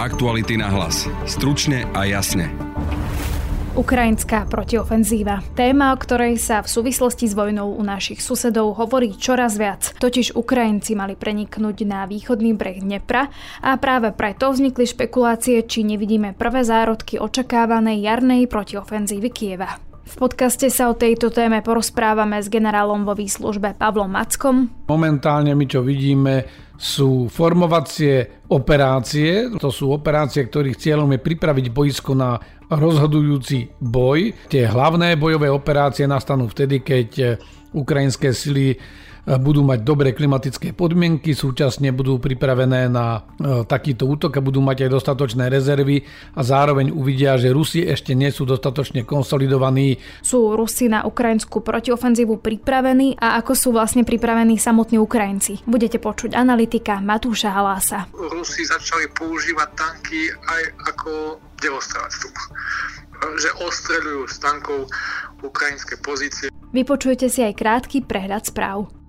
Aktuality na hlas. Stručne a jasne. Ukrajinská protiofenzíva. Téma, o ktorej sa v súvislosti s vojnou u našich susedov hovorí čoraz viac. Totiž Ukrajinci mali preniknúť na východný breh Dnepra a práve preto vznikli špekulácie, či nevidíme prvé zárodky očakávanej jarnej protiofenzívy Kieva. V podcaste sa o tejto téme porozprávame s generálom vo výslužbe Pavlom Mackom. Momentálne my čo vidíme sú formovacie operácie. To sú operácie, ktorých cieľom je pripraviť boisko na rozhodujúci boj. Tie hlavné bojové operácie nastanú vtedy, keď ukrajinské sily budú mať dobré klimatické podmienky, súčasne budú pripravené na e, takýto útok a budú mať aj dostatočné rezervy a zároveň uvidia, že Rusi ešte nie sú dostatočne konsolidovaní. Sú Rusi na ukrajinskú protiofenzívu pripravení a ako sú vlastne pripravení samotní Ukrajinci? Budete počuť analytika Matúša Halása. Rusi začali používať tanky aj ako demonstráciu že ostreľujú z tankov ukrajinské pozície. Vypočujete si aj krátky prehľad správ.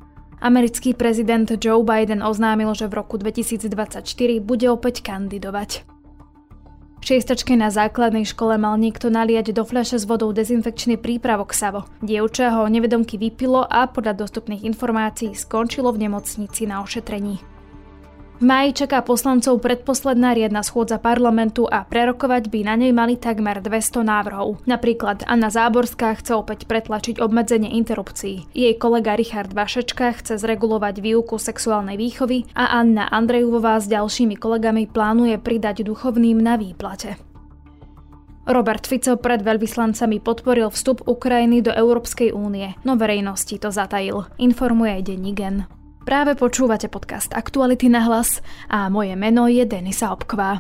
Americký prezident Joe Biden oznámil, že v roku 2024 bude opäť kandidovať. V šiestačke na základnej škole mal niekto naliať do fľaše s vodou dezinfekčný prípravok Savo. Dievča ho nevedomky vypilo a podľa dostupných informácií skončilo v nemocnici na ošetrení. Maji čaká poslancov predposledná riadna schôdza parlamentu a prerokovať by na nej mali takmer 200 návrhov. Napríklad Anna Záborská chce opäť pretlačiť obmedzenie interrupcií. Jej kolega Richard Vašečka chce zregulovať výuku sexuálnej výchovy a Anna Andrejová s ďalšími kolegami plánuje pridať duchovným na výplate. Robert Fico pred veľvyslancami podporil vstup Ukrajiny do Európskej únie, no verejnosti to zatajil, informuje Denigen. Práve počúvate podcast Aktuality na hlas a moje meno je Denisa Obkvá.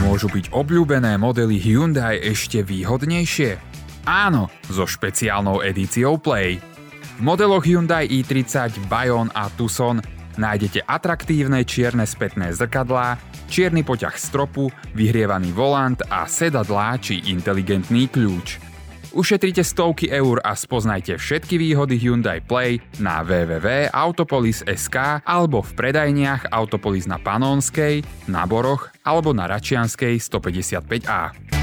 Môžu byť obľúbené modely Hyundai ešte výhodnejšie? Áno, so špeciálnou edíciou Play. V modeloch Hyundai i30, Bayon a Tucson nájdete atraktívne čierne spätné zrkadlá, čierny poťah stropu, vyhrievaný volant a sedadlá či inteligentný kľúč – Ušetrite stovky eur a spoznajte všetky výhody Hyundai Play na www.autopolis.sk alebo v predajniach Autopolis na Panonskej, na Boroch alebo na Račianskej 155A.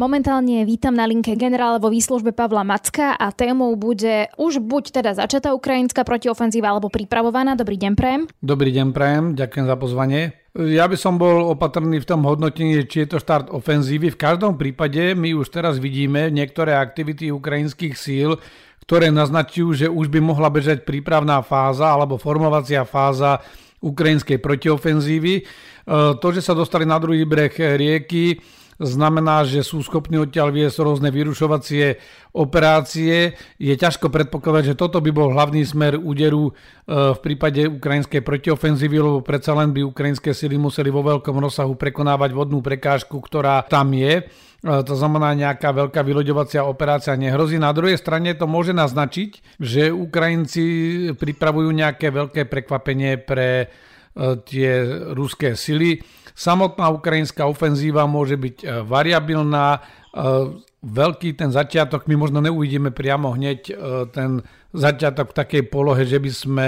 Momentálne vítam na linke generála vo výslužbe Pavla Macka a témou bude už buď teda začatá ukrajinská protiofenzíva alebo pripravovaná. Dobrý deň, Prajem. Dobrý deň, Prajem. Ďakujem za pozvanie. Ja by som bol opatrný v tom hodnotení, či je to štart ofenzívy. V každom prípade my už teraz vidíme niektoré aktivity ukrajinských síl, ktoré naznačujú, že už by mohla bežať prípravná fáza alebo formovacia fáza ukrajinskej protiofenzívy. E, to, že sa dostali na druhý breh rieky, znamená, že sú schopní odtiaľ viesť rôzne vyrušovacie operácie. Je ťažko predpokladať, že toto by bol hlavný smer úderu e, v prípade ukrajinskej protiofenzívy, lebo predsa len by ukrajinské sily museli vo veľkom rozsahu prekonávať vodnú prekážku, ktorá tam je. E, to znamená, nejaká veľká vyloďovacia operácia nehrozí. Na druhej strane to môže naznačiť, že Ukrajinci pripravujú nejaké veľké prekvapenie pre e, tie ruské sily. Samotná ukrajinská ofenzíva môže byť e, variabilná, e, veľký ten začiatok, my možno neuvidíme priamo hneď e, ten začiatok v takej polohe, že by sme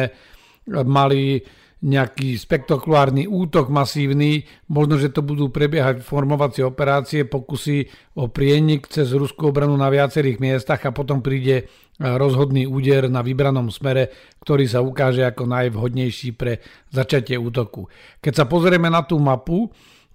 mali nejaký spektakulárny útok masívny, možno, že to budú prebiehať formovacie operácie, pokusy o prienik cez ruskú obranu na viacerých miestach a potom príde rozhodný úder na vybranom smere, ktorý sa ukáže ako najvhodnejší pre začatie útoku. Keď sa pozrieme na tú mapu,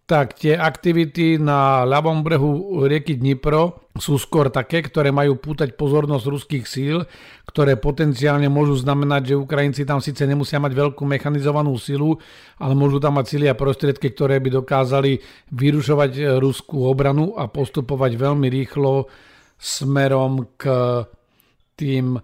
tak tie aktivity na ľavom brehu rieky Dnipro sú skôr také, ktoré majú pútať pozornosť ruských síl, ktoré potenciálne môžu znamenať, že Ukrajinci tam síce nemusia mať veľkú mechanizovanú silu, ale môžu tam mať sily a prostriedky, ktoré by dokázali vyrušovať ruskú obranu a postupovať veľmi rýchlo smerom k tým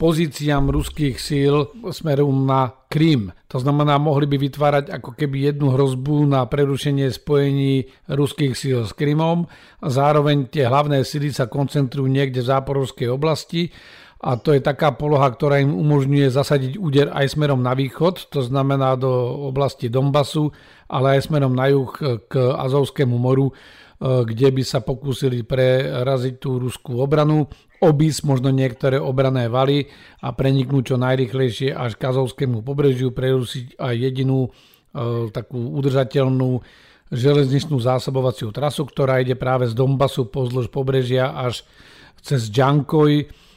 pozíciám ruských síl smerom na Krím. To znamená, mohli by vytvárať ako keby jednu hrozbu na prerušenie spojení ruských síl s Krymom zároveň tie hlavné síly sa koncentrujú niekde v záporovskej oblasti a to je taká poloha, ktorá im umožňuje zasadiť úder aj smerom na východ, to znamená do oblasti Donbasu, ale aj smerom na juh k Azovskému moru, kde by sa pokúsili preraziť tú ruskú obranu. Obísť možno niektoré obrané valy a preniknúť čo najrychlejšie až k Azovskému pobrežiu, prerusiť aj jedinú e, takú udržateľnú železničnú zásobovaciu trasu, ktorá ide práve z Donbasu pozdĺž pobrežia až cez Džankoj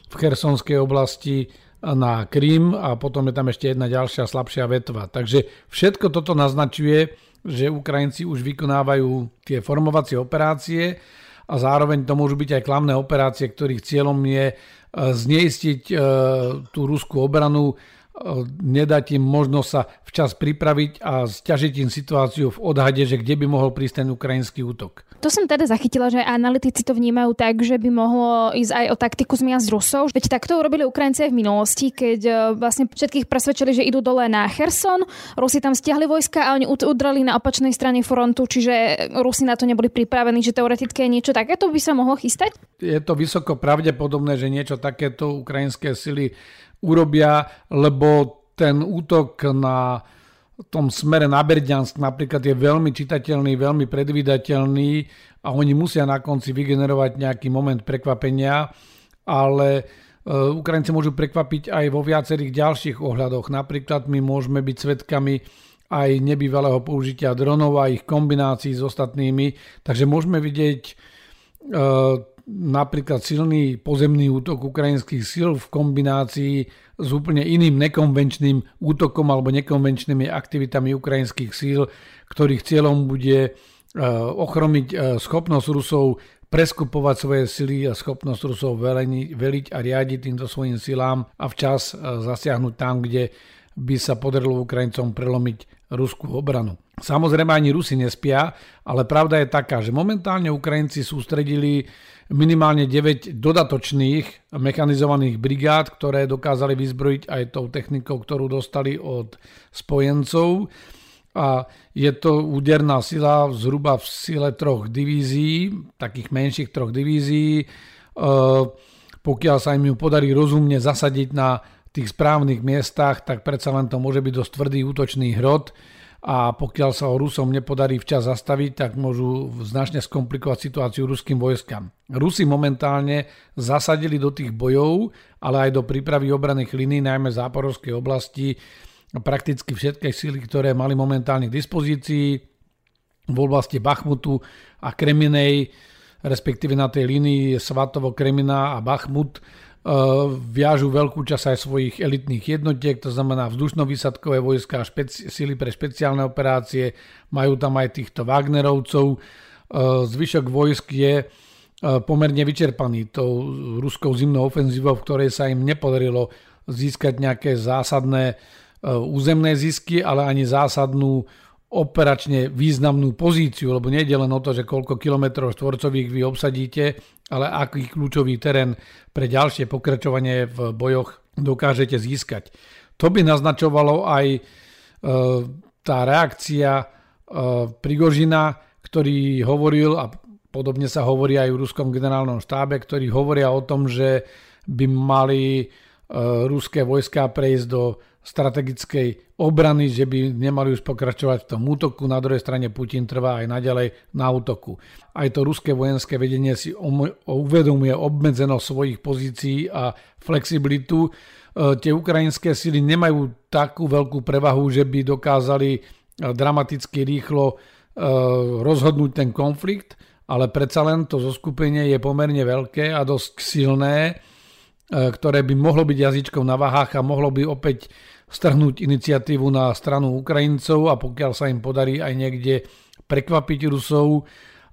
v Chersonskej oblasti na Krím a potom je tam ešte jedna ďalšia slabšia vetva. Takže všetko toto naznačuje, že Ukrajinci už vykonávajú tie formovacie operácie a zároveň to môžu byť aj klamné operácie, ktorých cieľom je e, zneistiť e, tú ruskú obranu, e, nedať im možnosť sa včas pripraviť a stiažiť im situáciu v odhade, že kde by mohol prísť ten ukrajinský útok. To som teda zachytila, že analytici to vnímajú tak, že by mohlo ísť aj o taktiku zmia z Rusov. Veď takto urobili Ukrajinci aj v minulosti, keď vlastne všetkých presvedčili, že idú dole na Herson, Rusi tam stiahli vojska a oni udrali na opačnej strane frontu, čiže Rusi na to neboli pripravení, že teoreticky niečo takéto by sa mohlo chystať? Je to vysoko pravdepodobné, že niečo takéto ukrajinské sily urobia, lebo ten útok na tom smere na Berďansk napríklad je veľmi čitateľný, veľmi predvídateľný a oni musia na konci vygenerovať nejaký moment prekvapenia, ale e, Ukrajinci môžu prekvapiť aj vo viacerých ďalších ohľadoch. Napríklad my môžeme byť svetkami aj nebývalého použitia dronov a ich kombinácií s ostatnými. Takže môžeme vidieť e, napríklad silný pozemný útok ukrajinských síl v kombinácii s úplne iným nekonvenčným útokom alebo nekonvenčnými aktivitami ukrajinských síl, ktorých cieľom bude e, ochromiť e, schopnosť Rusov preskupovať svoje sily a schopnosť Rusov veliť a riadiť týmto svojim silám a včas e, zasiahnuť tam, kde by sa podarilo Ukrajincom prelomiť ruskú obranu. Samozrejme ani Rusi nespia, ale pravda je taká, že momentálne Ukrajinci sústredili minimálne 9 dodatočných mechanizovaných brigád, ktoré dokázali vyzbrojiť aj tou technikou, ktorú dostali od spojencov. A je to úderná sila zhruba v sile troch divízií, takých menších troch divízií. E, pokiaľ sa im ju podarí rozumne zasadiť na tých správnych miestach, tak predsa len to môže byť dosť tvrdý útočný hrod a pokiaľ sa ho Rusom nepodarí včas zastaviť, tak môžu značne skomplikovať situáciu ruským vojskám. Rusi momentálne zasadili do tých bojov, ale aj do prípravy obraných línií, najmä v záporovskej oblasti, prakticky všetky síly, ktoré mali momentálne k dispozícii v oblasti Bachmutu a Kreminej, respektíve na tej línii Svatovo, Kremina a Bachmut, viažu veľkú časť aj svojich elitných jednotiek, to znamená vzdušno-výsadkové vojska špeci- sily pre špeciálne operácie, majú tam aj týchto Wagnerovcov. Eh, zvyšok vojsk je eh, pomerne vyčerpaný tou ruskou zimnou ofenzívou, v ktorej sa im nepodarilo získať nejaké zásadné územné zisky, ale ani zásadnú operačne významnú pozíciu, lebo nie je len o to, že koľko kilometrov štvorcových vy obsadíte, ale aký kľúčový terén pre ďalšie pokračovanie v bojoch dokážete získať. To by naznačovalo aj e, tá reakcia e, Prigožina, ktorý hovoril, a podobne sa hovorí aj v ruskom generálnom štábe, ktorí hovoria o tom, že by mali ruské vojska prejsť do strategickej obrany, že by nemali už pokračovať v tom útoku. Na druhej strane Putin trvá aj naďalej na útoku. Aj to ruské vojenské vedenie si uvedomuje obmedzenosť svojich pozícií a flexibilitu. E, tie ukrajinské sily nemajú takú veľkú prevahu, že by dokázali e, dramaticky rýchlo e, rozhodnúť ten konflikt, ale predsa len to zoskupenie je pomerne veľké a dosť silné, ktoré by mohlo byť jazyčkom na váhách a mohlo by opäť strhnúť iniciatívu na stranu Ukrajincov a pokiaľ sa im podarí aj niekde prekvapiť Rusov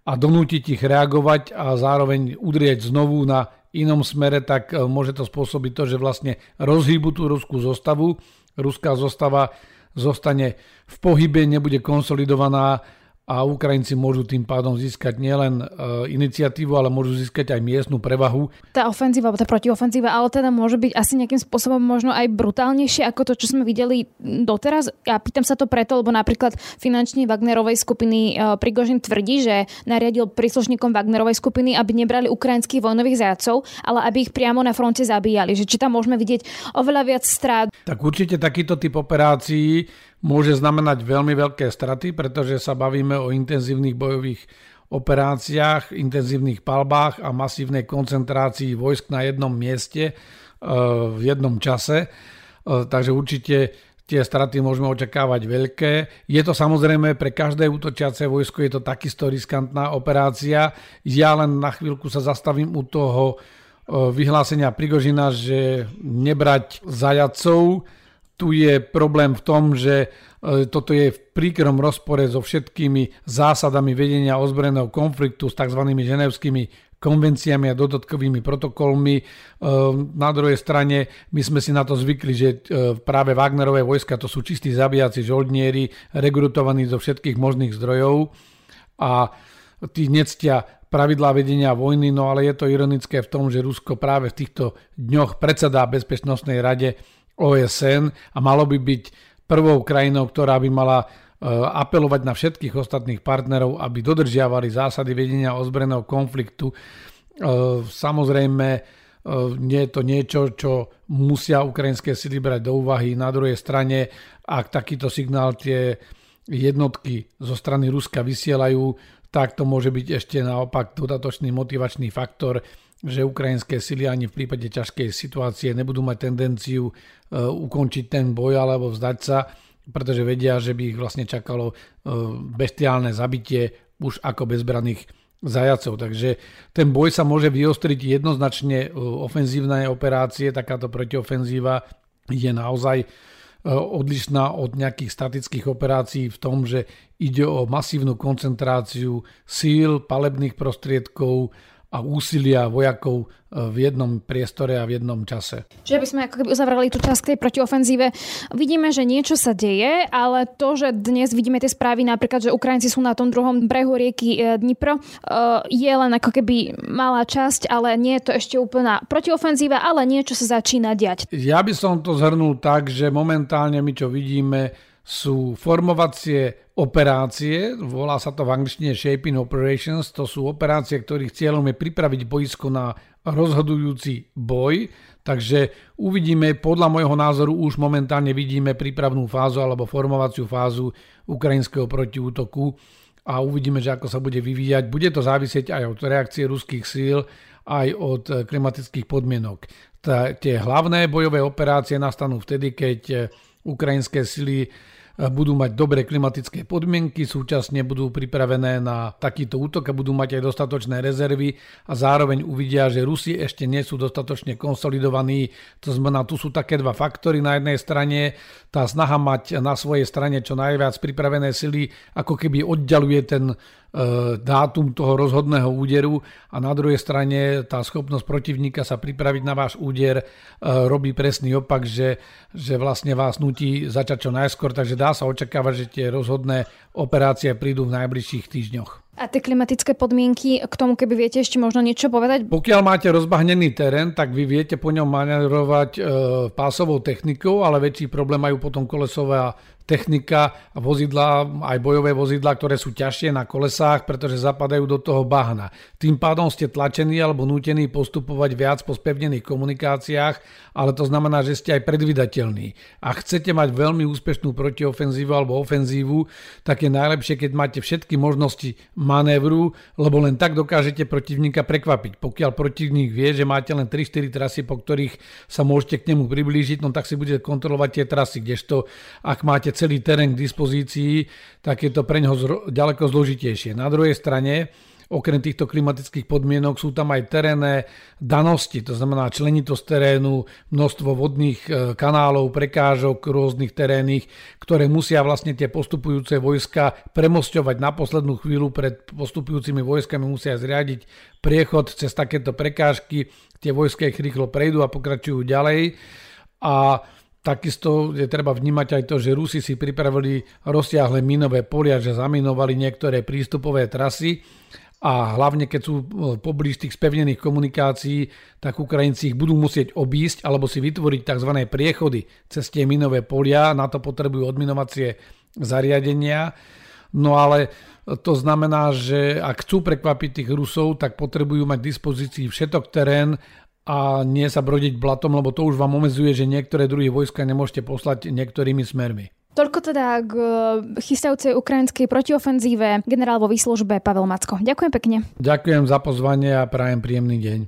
a donútiť ich reagovať a zároveň udrieť znovu na inom smere, tak e, môže to spôsobiť to, že vlastne rozhýbu tú ruskú zostavu. Ruská zostava zostane v pohybe, nebude konsolidovaná a Ukrajinci môžu tým pádom získať nielen e, iniciatívu, ale môžu získať aj miestnu prevahu. Tá ofenzíva, tá protiofenzíva, ale teda môže byť asi nejakým spôsobom možno aj brutálnejšie ako to, čo sme videli doteraz. Ja pýtam sa to preto, lebo napríklad finančný Wagnerovej skupiny e, Prigožin tvrdí, že nariadil príslušníkom Wagnerovej skupiny, aby nebrali ukrajinských vojnových zajacov, ale aby ich priamo na fronte zabíjali. Že či tam môžeme vidieť oveľa viac strát. Tak určite takýto typ operácií môže znamenať veľmi veľké straty, pretože sa bavíme o intenzívnych bojových operáciách, intenzívnych palbách a masívnej koncentrácii vojsk na jednom mieste v jednom čase. Takže určite tie straty môžeme očakávať veľké. Je to samozrejme pre každé útočiace vojsko je to takisto riskantná operácia. Ja len na chvíľku sa zastavím u toho e, vyhlásenia Prigožina, že nebrať zajacov. Tu je problém v tom, že e, toto je v príkrom rozpore so všetkými zásadami vedenia ozbrojeného konfliktu s tzv. ženevskými konvenciami a dodatkovými protokolmi. E, na druhej strane my sme si na to zvykli, že e, práve Wagnerové vojska to sú čistí zabíjaci žoldnieri, rekrutovaní zo všetkých možných zdrojov a tí nectia pravidlá vedenia vojny, no ale je to ironické v tom, že Rusko práve v týchto dňoch predsedá Bezpečnostnej rade OSN a malo by byť prvou krajinou, ktorá by mala Eh, apelovať na všetkých ostatných partnerov, aby dodržiavali zásady vedenia ozbrojeného konfliktu. Eh, samozrejme, eh, nie je to niečo, čo musia ukrajinské sily brať do úvahy. Na druhej strane, ak takýto signál tie jednotky zo strany Ruska vysielajú, tak to môže byť ešte naopak dodatočný motivačný faktor, že ukrajinské sily ani v prípade ťažkej situácie nebudú mať tendenciu ukončiť ten boj alebo vzdať sa pretože vedia, že by ich vlastne čakalo e, bestiálne zabitie už ako bezbraných zajacov. Takže ten boj sa môže vyostriť jednoznačne e, ofenzívne operácie, takáto protiofenzíva je naozaj e, odlišná od nejakých statických operácií v tom, že ide o masívnu koncentráciu síl, palebných prostriedkov, a úsilia vojakov e, v jednom priestore a v jednom čase. Že by sme ako keby uzavrali tú časť tej protiofenzíve. Vidíme, že niečo sa deje, ale to, že dnes vidíme tie správy napríklad, že Ukrajinci sú na tom druhom brehu rieky e, Dnipro, e, je len ako keby malá časť, ale nie je to ešte úplná protiofenzíva, ale niečo sa začína diať. Ja by som to zhrnul tak, že momentálne my čo vidíme, sú formovacie operácie, volá sa to v angličtine Shaping Operations, to sú operácie, ktorých cieľom je pripraviť boisko na rozhodujúci boj, takže uvidíme, podľa môjho názoru už momentálne vidíme prípravnú fázu alebo formovaciu fázu ukrajinského protiútoku a uvidíme, že ako sa bude vyvíjať. Bude to závisieť aj od reakcie ruských síl, aj od klimatických podmienok. Tie hlavné bojové operácie nastanú vtedy, keď ukrajinské sily budú mať dobré klimatické podmienky, súčasne budú pripravené na takýto útok a budú mať aj dostatočné rezervy a zároveň uvidia, že Rusi ešte nie sú dostatočne konsolidovaní. To znamená, tu sú také dva faktory. Na jednej strane tá snaha mať na svojej strane čo najviac pripravené sily, ako keby oddialuje ten E, dátum toho rozhodného úderu a na druhej strane tá schopnosť protivníka sa pripraviť na váš úder e, robí presný opak, že, že vlastne vás nutí začať čo najskôr, takže dá sa očakávať, že tie rozhodné operácie prídu v najbližších týždňoch. A tie klimatické podmienky, k tomu keby viete ešte možno niečo povedať? Pokiaľ máte rozbahnený terén, tak vy viete po ňom manevrovať e, pásovou technikou, ale väčší problém majú potom kolesová technika a vozidla, aj bojové vozidla, ktoré sú ťažšie na kolesách, pretože zapadajú do toho bahna. Tým pádom ste tlačení alebo nútení postupovať viac po spevnených komunikáciách, ale to znamená, že ste aj predvydateľní. A chcete mať veľmi úspešnú protiofenzívu alebo ofenzívu, tak je najlepšie, keď máte všetky možnosti manévru, lebo len tak dokážete protivníka prekvapiť. Pokiaľ protivník vie, že máte len 3-4 trasy, po ktorých sa môžete k nemu priblížiť, no tak si bude kontrolovať tie trasy, kdežto ak máte celý terén k dispozícii, tak je to pre neho ďaleko zložitejšie. Na druhej strane, okrem týchto klimatických podmienok sú tam aj terénne danosti, to znamená členitosť terénu, množstvo vodných e, kanálov, prekážok rôznych terénnych, ktoré musia vlastne tie postupujúce vojska premosťovať na poslednú chvíľu. Pred postupujúcimi vojskami, musia zriadiť priechod cez takéto prekážky, tie vojska ich rýchlo prejdú a pokračujú ďalej. A Takisto je treba vnímať aj to, že Rusi si pripravili rozsiahle minové polia, že zaminovali niektoré prístupové trasy a hlavne keď sú e, poblíž tých spevnených komunikácií, tak Ukrajinci ich budú musieť obísť alebo si vytvoriť tzv. priechody cez tie minové polia, na to potrebujú odminovacie zariadenia. No ale to znamená, že ak chcú prekvapiť tých Rusov, tak potrebujú mať k dispozícii všetok terén a nie sa brodiť blatom, lebo to už vám omezuje, že niektoré druhy vojska nemôžete poslať niektorými smermi. Toľko teda k e, chystajúcej ukrajinskej protiofenzíve generál vo výslužbe Pavel Macko. Ďakujem pekne. Ďakujem za pozvanie a prajem príjemný deň.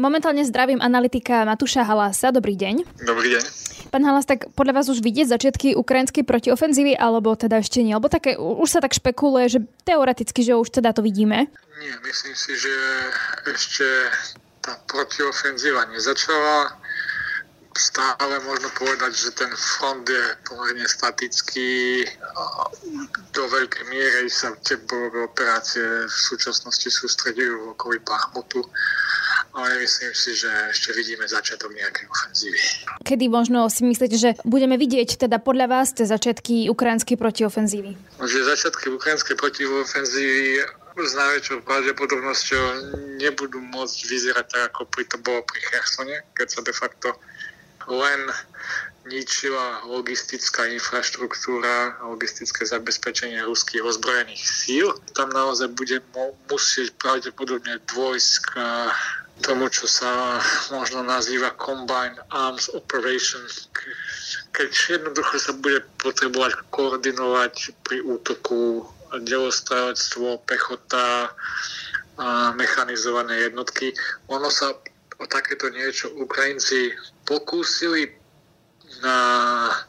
Momentálne zdravím analytika Matúša Halasa. Dobrý deň. Dobrý deň. Pán Halas, tak podľa vás už vidieť začiatky ukrajinskej protiofenzívy, alebo teda ešte nie? Lebo také, už sa tak špekuluje, že teoreticky, že už teda to vidíme. Nie, myslím si, že ešte tá protiofenzíva nezačala stále možno povedať, že ten front je pomerne statický. Do veľkej miery sa tie bojové operácie v súčasnosti sústredujú v okolí Bachmutu ale myslím si, že ešte vidíme začiatok nejakej ofenzívy. Kedy možno si myslíte, že budeme vidieť teda podľa vás tie začiatky ukrajinskej protiofenzívy? Že začiatky ukrajinskej protiofenzívy s najväčšou pravdepodobnosťou nebudú môcť vyzerať tak, ako pri to bolo pri Chersone, keď sa de facto len ničila logistická infraštruktúra logistické zabezpečenie ruských ozbrojených síl. Tam naozaj bude musieť pravdepodobne dôjsť k tomu, čo sa možno nazýva Combined Arms Operation, keď jednoducho sa bude potrebovať koordinovať pri útoku delostravectvo, pechota, a mechanizované jednotky. Ono sa o takéto niečo Ukrajinci pokúsili na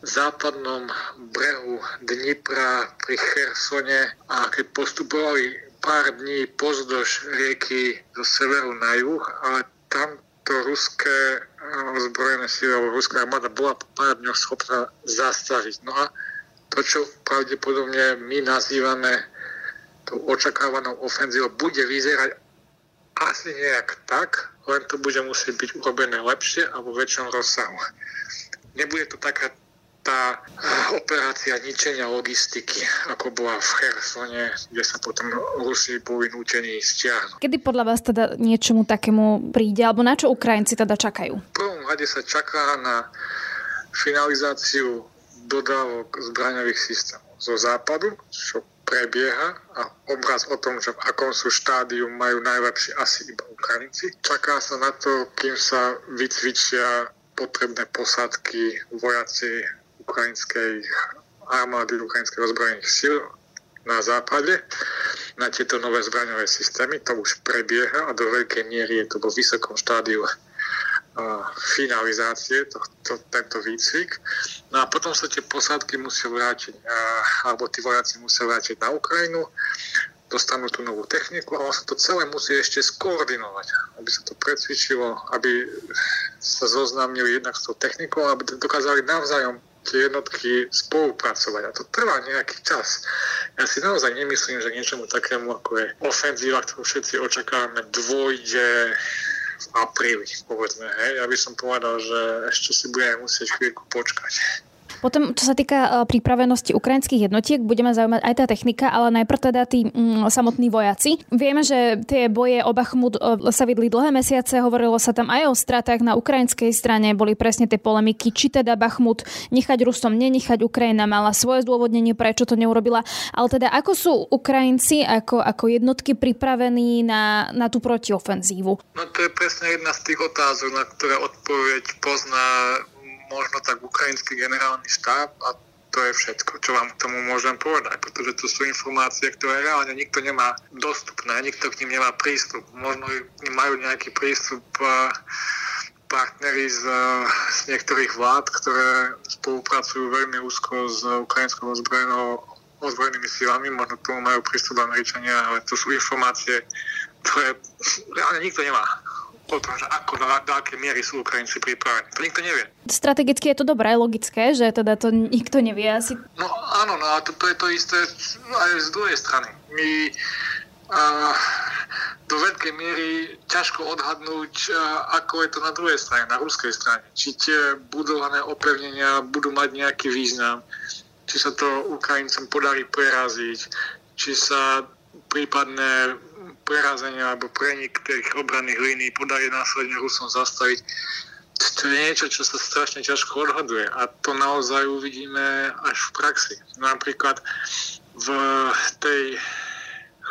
západnom brehu Dnipra pri Chersone a keď postupovali pár dní pozdĺž rieky zo severu na juh, ale tam to ruské ozbrojené síly alebo ruská armáda bola pár dňoch schopná zastaviť. No a to, čo pravdepodobne my nazývame tou očakávanou ofenzívou, bude vyzerať asi nejak tak, len to bude musieť byť urobené lepšie a vo väčšom rozsahu. Nebude to taká tá operácia ničenia logistiky, ako bola v Chersone, kde sa potom Rusi boli nútení stiahnuť. Kedy podľa vás teda niečomu takému príde, alebo na čo Ukrajinci teda čakajú? V prvom rade sa čaká na finalizáciu dodávok zbraňových systémov zo západu, čo prebieha a obraz o tom, že v akom sú štádiu majú najlepšie asi iba Ukrajinci. Čaká sa na to, kým sa vycvičia potrebné posádky, vojaci ukrajinskej armády, ukrajinských ozbrojených síl na západe na tieto nové zbraňové systémy. To už prebieha a do veľkej miery je to vo vysokom štádiu finalizácie to, to, tento výcvik. No a potom sa tie posádky musia vrátiť, alebo tí vojaci musia vrátiť na Ukrajinu, dostanú tú novú techniku a sa to celé musí ešte skoordinovať, aby sa to precvičilo, aby sa zoznámili jednak s tou technikou, aby dokázali navzájom tie jednotky spolupracovať. A to trvá nejaký čas. Ja si naozaj nemyslím, že niečomu takému, ako je ofenzíva, ktorú všetci očakávame, dôjde v apríli, povedzme. Hej. Ja by som povedal, že ešte si budeme musieť chvíľku počkať. Potom, čo sa týka e, pripravenosti ukrajinských jednotiek, budeme zaujímať aj tá technika, ale najprv teda tí mm, samotní vojaci. Vieme, že tie boje o Bachmut e, sa vidli dlhé mesiace, hovorilo sa tam aj o stratách na ukrajinskej strane, boli presne tie polemiky, či teda Bachmut nechať Rusom, nenechať Ukrajina, mala svoje zdôvodnenie, prečo to neurobila. Ale teda ako sú Ukrajinci ako, ako jednotky pripravení na, na tú protiofenzívu? No to je presne jedna z tých otázok, na ktoré odpoveď pozná možno tak ukrajinský generálny štáb a to je všetko, čo vám k tomu môžem povedať, pretože to sú informácie, ktoré reálne nikto nemá dostupné, nikto k ním nemá prístup. Možno majú nejaký prístup partnery z, z niektorých vlád, ktoré spolupracujú veľmi úzko s ukrajinskou ozbrojenou ozbrojenými silami, možno k tomu majú prístup Američania, ale to sú informácie, ktoré reálne nikto nemá o tom, že ako, do, do aké miery sú Ukrajinci pripravení. To nikto nevie. Strategicky je to dobré, logické, že teda to nikto nevie asi. No áno, no a to, to je to isté aj z druhej strany. My a, do veľkej miery ťažko odhadnúť, a, ako je to na druhej strane, na ruskej strane. Či tie budované opevnenia budú mať nejaký význam, či sa to Ukrajincom podarí preraziť, či sa prípadné prerazenie alebo prenik tých obranných línií podarí následne Rusom zastaviť. To je niečo, čo sa strašne ťažko odhaduje a to naozaj uvidíme až v praxi. Napríklad v tej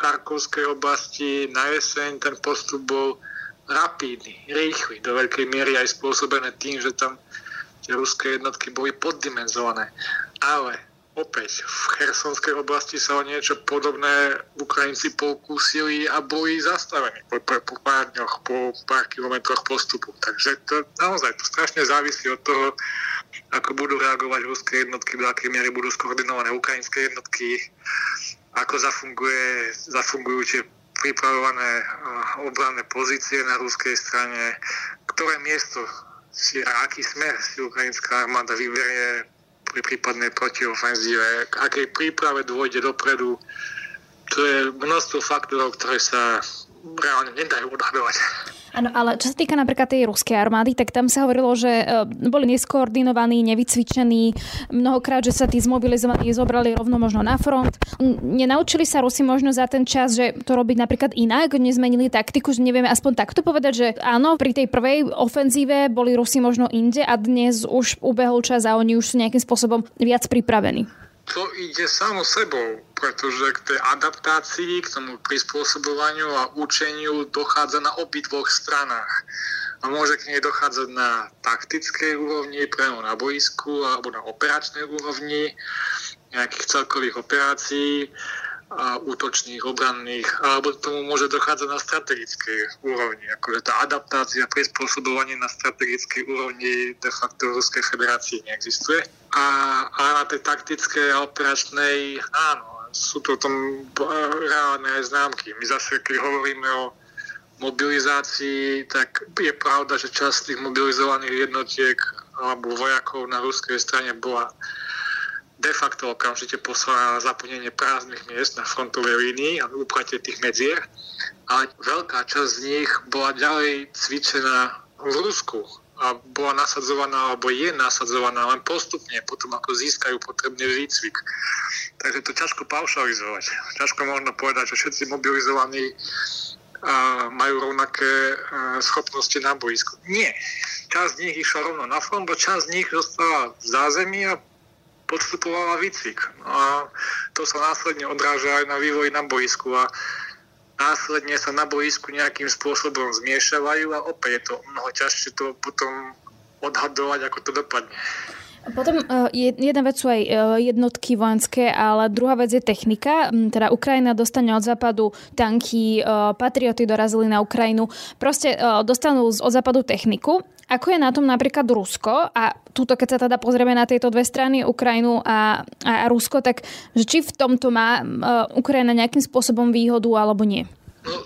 Charkovskej oblasti na jeseň ten postup bol rapídny, rýchly, do veľkej miery aj spôsobené tým, že tam tie ruské jednotky boli poddimenzované. Ale opäť v Chersonskej oblasti sa o niečo podobné Ukrajinci pokúsili a boli zastavení po, po, po pár dňoch, po pár kilometroch postupu. Takže to naozaj to strašne závisí od toho, ako budú reagovať ruské jednotky, do akej miery budú skoordinované ukrajinské jednotky, ako zafunguje, zafungujú tie pripravované eh, obranné pozície na ruskej strane, ktoré miesto si a aký smer si ukrajinská armáda vyberie pri prípadnej protiofenzíve, k akej príprave dôjde dopredu. To je množstvo faktorov, ktoré sa reálne nedajú odhadovať. Áno, ale čo sa týka napríklad tej ruskej armády, tak tam sa hovorilo, že e, boli neskoordinovaní, nevycvičení, mnohokrát, že sa tí zmobilizovaní zobrali rovno možno na front. Nenaučili sa Rusi možno za ten čas, že to robiť napríklad inak, nezmenili taktiku, že nevieme aspoň takto povedať, že áno, pri tej prvej ofenzíve boli Rusi možno inde a dnes už ubehol čas a oni už sú nejakým spôsobom viac pripravení to ide samo sebou, pretože k tej adaptácii, k tomu prispôsobovaniu a učeniu dochádza na obidvoch stranách. A môže k nej dochádzať na taktickej úrovni, priamo na boisku alebo na operačnej úrovni nejakých celkových operácií útočných, obranných, alebo tomu môže dochádzať na strategickej úrovni. Akože tá adaptácia, prispôsobovanie na strategickej úrovni de facto v Ruskej federácii neexistuje. A, a na tej taktickej a operačnej, áno, sú to tom reálne aj známky. My zase, keď hovoríme o mobilizácii, tak je pravda, že časť tých mobilizovaných jednotiek alebo vojakov na ruskej strane bola de facto okamžite poslala na zaplnenie prázdnych miest na frontovej línii a upratie tých medzier. Ale veľká časť z nich bola ďalej cvičená v Rusku a bola nasadzovaná, alebo je nasadzovaná len postupne, potom ako získajú potrebný výcvik. Takže to ťažko paušalizovať. Ťažko možno povedať, že všetci mobilizovaní a majú rovnaké schopnosti na boisku. Nie. Časť z nich išla rovno na front, bo časť z nich zostala v zázemí a podstupovala výcvik. No a to sa následne odráža aj na vývoj na boisku a následne sa na boisku nejakým spôsobom zmiešavajú a opäť je to mnoho ťažšie to potom odhadovať, ako to dopadne. Potom e, jedna vec sú aj e, jednotky vojenské, ale druhá vec je technika. Teda Ukrajina dostane od západu tanky, e, patrioty dorazili na Ukrajinu. Proste dostanú od západu techniku ako je na tom napríklad Rusko a túto, keď sa teda pozrieme na tieto dve strany, Ukrajinu a, a, Rusko, tak že či v tomto má uh, Ukrajina nejakým spôsobom výhodu alebo nie? No,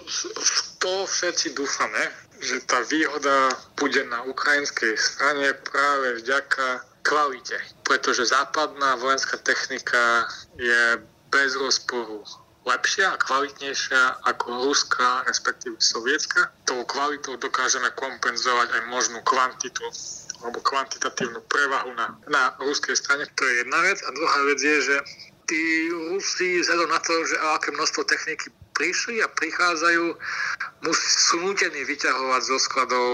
to všetci dúfame, že tá výhoda bude na ukrajinskej strane práve vďaka kvalite, pretože západná vojenská technika je bez rozporu lepšia a kvalitnejšia ako ruská, respektíve sovietská. Tou kvalitou dokážeme kompenzovať aj možnú kvantitu alebo kvantitatívnu prevahu na, na ruskej strane. To je jedna vec. A druhá vec je, že tí Rusi, vzhľadom na to, že aké množstvo techniky prišli a prichádzajú, sú nutení vyťahovať zo skladov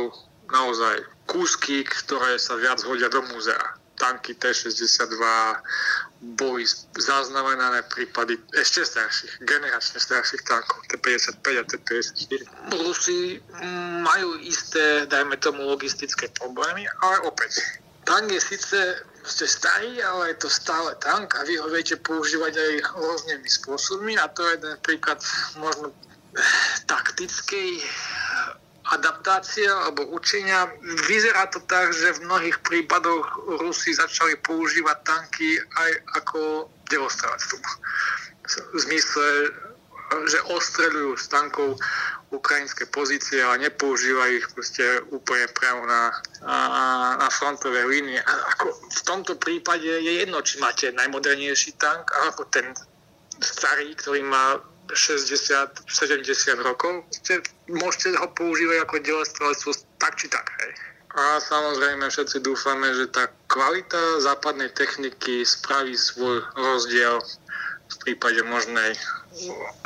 naozaj kúsky, ktoré sa viac hodia do múzea tanky T-62, boli zaznamenané prípady ešte starších, generačne starších tankov, T-55 a T-54. Rusi majú isté, dajme tomu, logistické problémy, ale opäť, tank je síce ste starý, ale je to stále tank a vy ho viete používať aj rôznymi spôsobmi a to je jeden príklad možno taktickej adaptácia alebo učenia. Vyzerá to tak, že v mnohých prípadoch Rusi začali používať tanky aj ako demonstráciu. V zmysle, že ostreľujú z tankov ukrajinské pozície, ale nepoužívajú ich proste úplne priamo na, na, frontovej línii. A ako v tomto prípade je jedno, či máte najmodernejší tank, alebo ten starý, ktorý má 60-70 rokov, ste, môžete ho používať ako delostrelectvo tak či tak. Hej. A samozrejme všetci dúfame, že tá kvalita západnej techniky spraví svoj rozdiel prípade možnej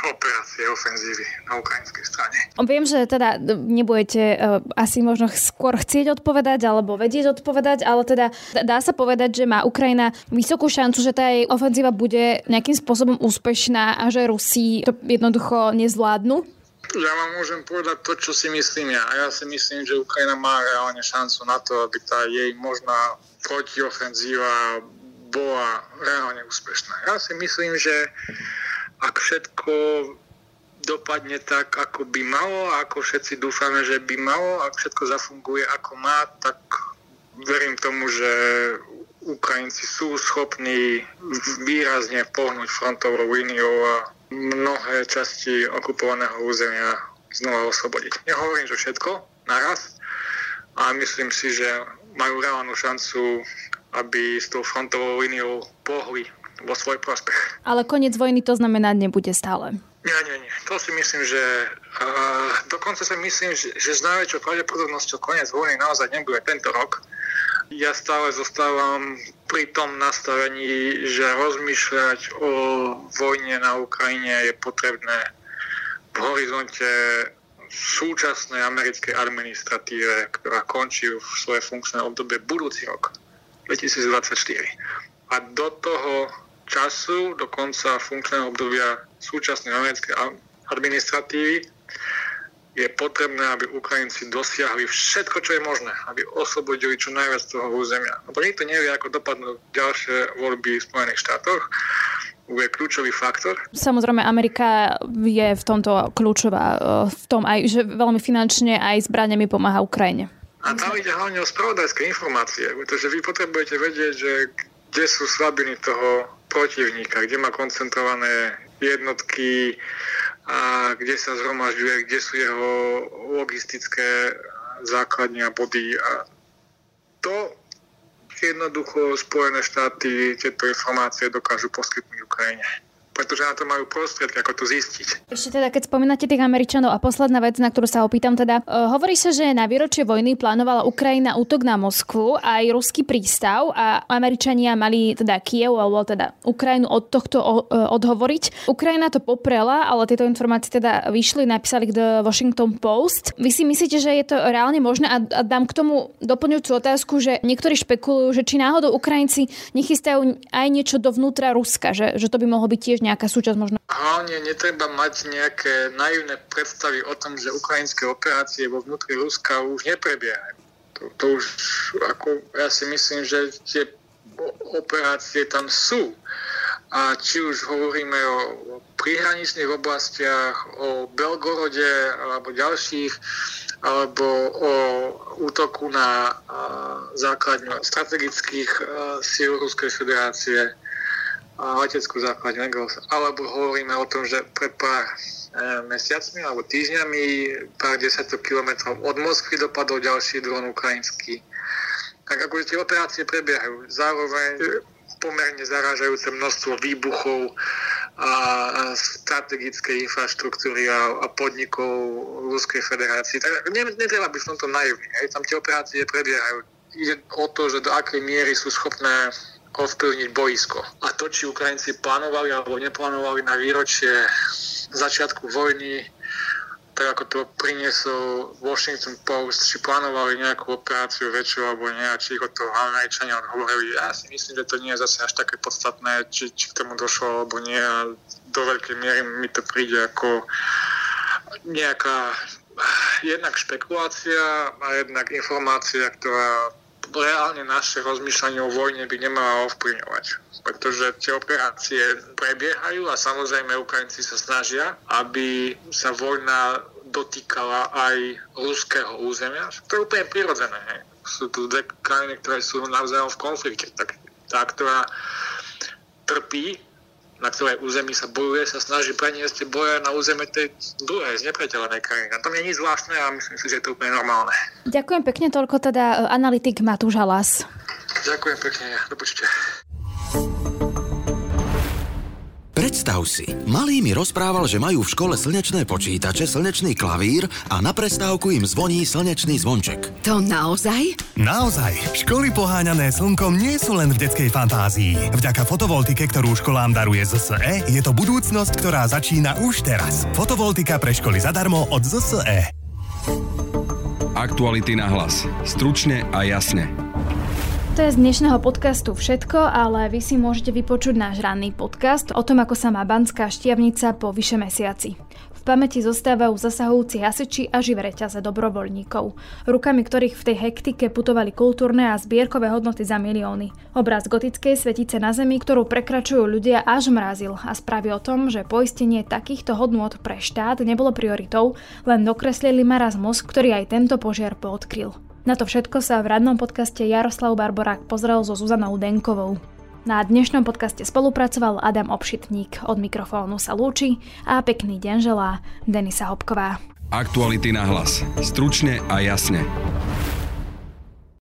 operácie ofenzívy na ukrajinskej strane. Viem, že teda nebudete uh, asi možno skôr chcieť odpovedať alebo vedieť odpovedať, ale teda dá sa povedať, že má Ukrajina vysokú šancu, že tá jej ofenzíva bude nejakým spôsobom úspešná a že Rusi to jednoducho nezvládnu? Ja vám môžem povedať to, čo si myslím ja. A ja si myslím, že Ukrajina má reálne šancu na to, aby tá jej možná protiofenzíva bola reálne úspešná. Ja si myslím, že ak všetko dopadne tak, ako by malo, ako všetci dúfame, že by malo, ak všetko zafunguje ako má, tak verím tomu, že Ukrajinci sú schopní výrazne pohnúť frontovou líniou a mnohé časti okupovaného územia znova oslobodiť. Nehovorím, že všetko naraz, a myslím si, že majú reálnu šancu, aby s tou frontovou líniou pohli vo svoj prospech. Ale koniec vojny to znamenať nebude stále. Nie, nie, nie. To si myslím, že uh, dokonca si myslím, že, že s najväčšou pravdepodobnosťou koniec vojny naozaj nebude tento rok. Ja stále zostávam pri tom nastavení, že rozmýšľať o vojne na Ukrajine je potrebné v horizonte súčasnej americkej administratíve, ktorá končí v svoje funkčné obdobie budúci rok, 2024. A do toho času, do konca funkčného obdobia súčasnej americkej administratívy je potrebné, aby Ukrajinci dosiahli všetko, čo je možné, aby oslobodili čo najviac toho územia. Lebo nikto nevie, ako dopadnú ďalšie voľby v Spojených štátoch. Bude kľúčový faktor. Samozrejme, Amerika je v tomto kľúčová, e, v tom aj, že veľmi finančne aj zbraniami pomáha Ukrajine. A tam ide hlavne o spravodajské informácie, pretože vy potrebujete vedieť, že kde sú slabiny toho protivníka, kde má koncentrované jednotky, a kde sa zhromažďuje, kde sú jeho logistické základne a body. A to jednoducho Spojené štáty tieto informácie dokážu poskytnúť Ukrajine pretože na to majú prostriedky, ako to zistiť. Ešte teda, keď spomínate tých Američanov a posledná vec, na ktorú sa opýtam, teda uh, hovorí sa, že na výročie vojny plánovala Ukrajina útok na Moskvu aj ruský prístav a Američania mali teda Kiev alebo teda Ukrajinu od tohto uh, odhovoriť. Ukrajina to poprela, ale tieto informácie teda vyšli, napísali The Washington Post. Vy si myslíte, že je to reálne možné a, a dám k tomu doplňujúcu otázku, že niektorí špekulujú, že či náhodou Ukrajinci nechystajú aj niečo dovnútra Ruska, že, že to by mohlo byť tiež nejaká súčasť možno? Hlavne netreba mať nejaké naivné predstavy o tom, že ukrajinské operácie vo vnútri Ruska už neprebiehajú. To, to už, ako ja si myslím, že tie operácie tam sú. A či už hovoríme o, prihraničných oblastiach, o Belgorode alebo ďalších, alebo o útoku na základňu strategických síl Ruskej federácie, leteckú základňu Engels, alebo hovoríme o tom, že pred pár e, mesiacmi alebo týždňami, pár desiatok kilometrov od Moskvy dopadol ďalší dron ukrajinský. Tak akože tie operácie prebiehajú. Zároveň pomerne zarážajúce množstvo výbuchov a strategickej infraštruktúry a, a podnikov Ruskej federácii. Tak netreba byť v tomto naivný. Tam tie operácie prebiehajú. Ide o to, že do akej miery sú schopné ovplyvniť boisko. A to, či Ukrajinci plánovali alebo neplánovali na výročie začiatku vojny, tak ako to priniesol Washington Post, či plánovali nejakú operáciu väčšiu alebo nie, či ich od toho Američania odhovorili. Ja si myslím, že to nie je zase až také podstatné, či, či k tomu došlo alebo nie. A do veľkej miery mi to príde ako nejaká jednak špekulácia a jednak informácia, ktorá reálne naše rozmýšľanie o vojne by nemala ovplyvňovať. Pretože tie operácie prebiehajú a samozrejme Ukrajinci sa snažia, aby sa vojna dotýkala aj ruského územia. To je úplne prirodzené. Sú tu dve krajiny, ktoré sú navzájom v konflikte. Tak tá, ktorá trpí na ktorej území sa bojuje, sa snaží preniesť boje na územie tej druhej, znepriateľenej krajiny. A to nie je nič zvláštne a myslím si, že je to úplne normálne. Ďakujem pekne, toľko teda e, analytik Matúš Halas. Ďakujem pekne, do počutia. Predstav si, malý mi rozprával, že majú v škole slnečné počítače, slnečný klavír a na prestávku im zvoní slnečný zvonček. To naozaj? Naozaj. Školy poháňané slnkom nie sú len v detskej fantázii. Vďaka fotovoltike, ktorú školám daruje ZSE, je to budúcnosť, ktorá začína už teraz. Fotovoltika pre školy zadarmo od ZSE. Aktuality na hlas. Stručne a jasne. To je z dnešného podcastu všetko, ale vy si môžete vypočuť náš ranný podcast o tom, ako sa má Banská štiavnica po vyše mesiaci. V pamäti zostávajú zasahujúci hasiči a živé reťaze dobrovoľníkov, rukami ktorých v tej hektike putovali kultúrne a zbierkové hodnoty za milióny. Obraz gotickej svetice na zemi, ktorú prekračujú ľudia až mrazil a spraví o tom, že poistenie takýchto hodnôt pre štát nebolo prioritou, len dokreslili marazmus, ktorý aj tento požiar poodkryl. Na to všetko sa v radnom podcaste Jaroslav Barborák pozrel so Zuzanou Denkovou. Na dnešnom podcaste spolupracoval Adam Obšitník. Od mikrofónu sa lúči a pekný deň želá Denisa Hopková. Aktuality na hlas. Stručne a jasne.